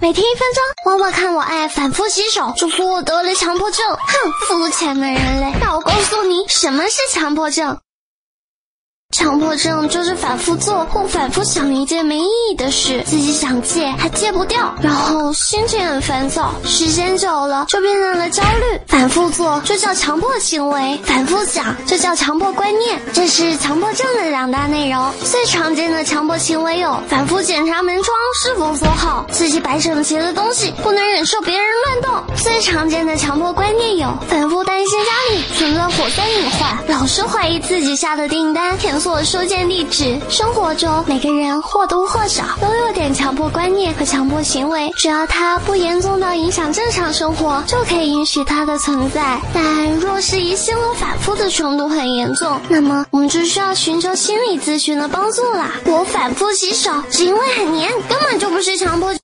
每天一分钟。妈妈看我爱反复洗手，就说我得了强迫症。哼，肤浅的人类！那我告诉你，什么是强迫症？强迫症就是反复做或反复想一件没意义的事，自己想戒还戒不掉，然后心情很烦躁，时间久了就变成了焦虑。反复做就叫强迫行为，反复想就叫强迫观念，这是强迫症的两大内容。最常见的强迫行为有：反复检查门窗是否锁好，自己摆整齐的东西不能忍受别人。常见的强迫观念有：反复担心家里存在火灾隐患，老是怀疑自己下的订单填。做收件地址。生活中，每个人或多或少都有点强迫观念和强迫行为，只要它不严重到影响正常生活，就可以允许它的存在。但若是疑心和反复的程度很严重，那么我们就需要寻求心理咨询的帮助啦。我反复洗手，是因为很黏，根本就不是强迫。